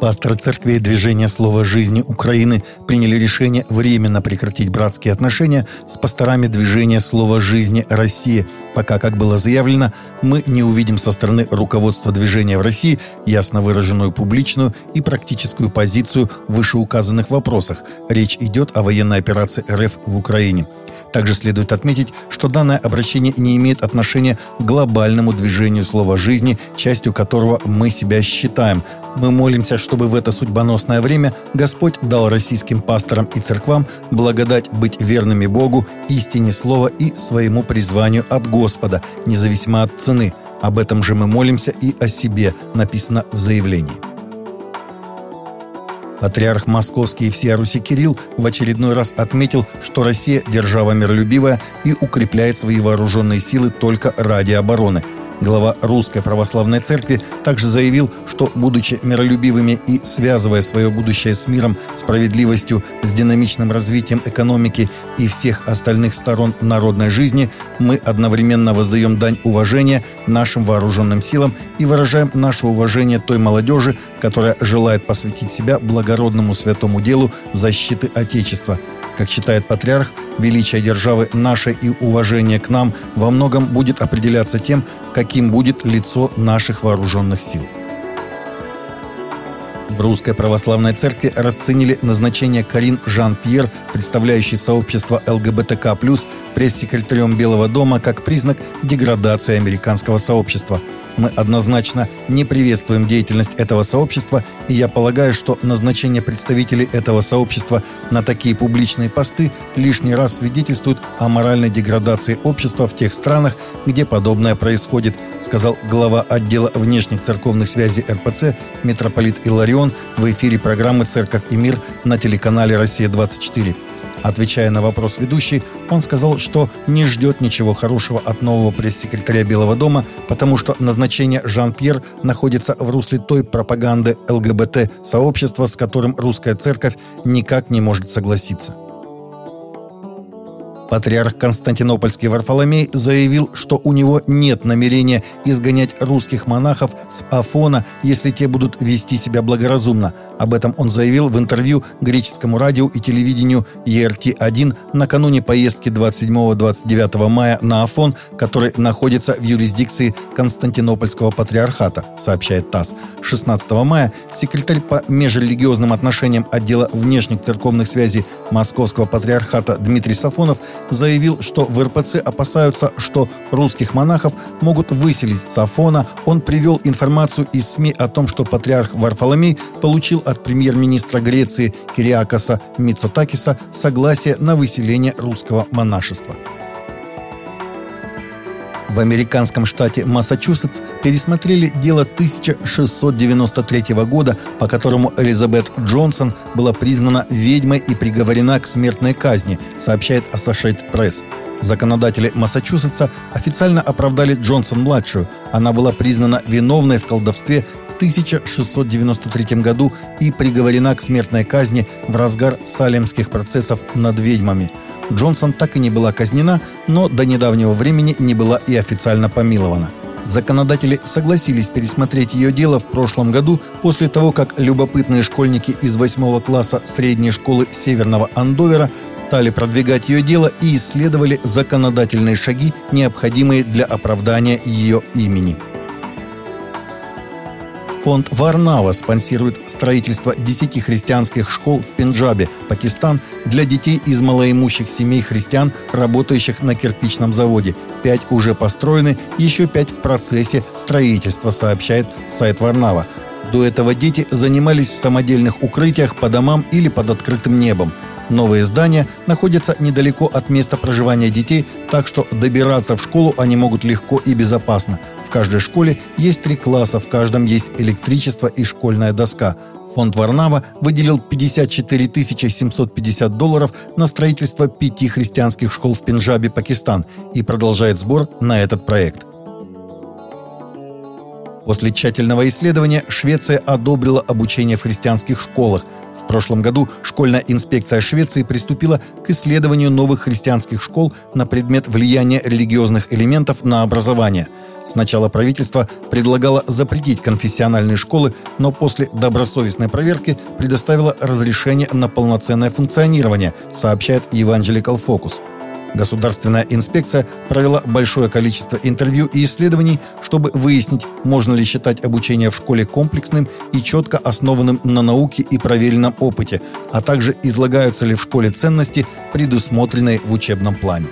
Пасторы церкви Движения Слова Жизни Украины приняли решение временно прекратить братские отношения с пасторами Движения Слова Жизни России, пока, как было заявлено, мы не увидим со стороны руководства движения в России ясно выраженную публичную и практическую позицию в вышеуказанных вопросах. Речь идет о военной операции РФ в Украине. Также следует отметить, что данное обращение не имеет отношения к глобальному движению слова жизни, частью которого мы себя считаем. Мы молимся, чтобы в это судьбоносное время Господь дал российским пасторам и церквам благодать быть верными Богу, истине слова и своему призванию от Господа, независимо от цены. Об этом же мы молимся и о себе, написано в заявлении. Патриарх Московский и всея Руси Кирилл в очередной раз отметил, что Россия – держава миролюбивая и укрепляет свои вооруженные силы только ради обороны – Глава Русской Православной Церкви также заявил, что, будучи миролюбивыми и связывая свое будущее с миром, справедливостью, с динамичным развитием экономики и всех остальных сторон народной жизни, мы одновременно воздаем дань уважения нашим вооруженным силам и выражаем наше уважение той молодежи, которая желает посвятить себя благородному святому делу защиты Отечества – как считает патриарх, величие державы нашей и уважение к нам во многом будет определяться тем, каким будет лицо наших вооруженных сил. В Русской Православной Церкви расценили назначение Карин Жан-Пьер, представляющей сообщество ЛГБТК+, пресс-секретарем Белого дома, как признак деградации американского сообщества – мы однозначно не приветствуем деятельность этого сообщества, и я полагаю, что назначение представителей этого сообщества на такие публичные посты лишний раз свидетельствует о моральной деградации общества в тех странах, где подобное происходит, сказал глава отдела внешних церковных связей РПЦ митрополит Иларион в эфире программы «Церковь и мир» на телеканале «Россия-24». Отвечая на вопрос ведущий, он сказал, что не ждет ничего хорошего от нового пресс-секретаря Белого дома, потому что назначение Жан-Пьер находится в русле той пропаганды ЛГБТ-сообщества, с которым русская церковь никак не может согласиться. Патриарх Константинопольский Варфоломей заявил, что у него нет намерения изгонять русских монахов с Афона, если те будут вести себя благоразумно. Об этом он заявил в интервью греческому радио и телевидению ERT-1 накануне поездки 27-29 мая на Афон, который находится в юрисдикции Константинопольского патриархата, сообщает ТАСС. 16 мая секретарь по межрелигиозным отношениям отдела внешних церковных связей Московского патриархата Дмитрий Сафонов заявил, что в РПЦ опасаются, что русских монахов могут выселить с Афона. Он привел информацию из СМИ о том, что патриарх Варфоломей получил от премьер-министра Греции Кириакоса Мицотакиса согласие на выселение русского монашества. В американском штате Массачусетс пересмотрели дело 1693 года, по которому Элизабет Джонсон была признана ведьмой и приговорена к смертной казни, сообщает Associated Press. Законодатели Массачусетса официально оправдали Джонсон-младшую. Она была признана виновной в колдовстве в 1693 году и приговорена к смертной казни в разгар салемских процессов над ведьмами – Джонсон так и не была казнена, но до недавнего времени не была и официально помилована. Законодатели согласились пересмотреть ее дело в прошлом году после того, как любопытные школьники из 8 класса средней школы Северного Андовера стали продвигать ее дело и исследовали законодательные шаги, необходимые для оправдания ее имени. Фонд Варнава спонсирует строительство 10 христианских школ в Пенджабе, Пакистан, для детей из малоимущих семей христиан, работающих на кирпичном заводе. Пять уже построены, еще пять в процессе строительства, сообщает сайт Варнава. До этого дети занимались в самодельных укрытиях по домам или под открытым небом. Новые здания находятся недалеко от места проживания детей, так что добираться в школу они могут легко и безопасно. В каждой школе есть три класса, в каждом есть электричество и школьная доска. Фонд Варнава выделил 54 750 долларов на строительство пяти христианских школ в Пенджабе, Пакистан, и продолжает сбор на этот проект. После тщательного исследования Швеция одобрила обучение в христианских школах – прошлом году школьная инспекция Швеции приступила к исследованию новых христианских школ на предмет влияния религиозных элементов на образование. Сначала правительство предлагало запретить конфессиональные школы, но после добросовестной проверки предоставило разрешение на полноценное функционирование, сообщает Evangelical Focus. Государственная инспекция провела большое количество интервью и исследований, чтобы выяснить, можно ли считать обучение в школе комплексным и четко основанным на науке и проверенном опыте, а также излагаются ли в школе ценности, предусмотренные в учебном плане.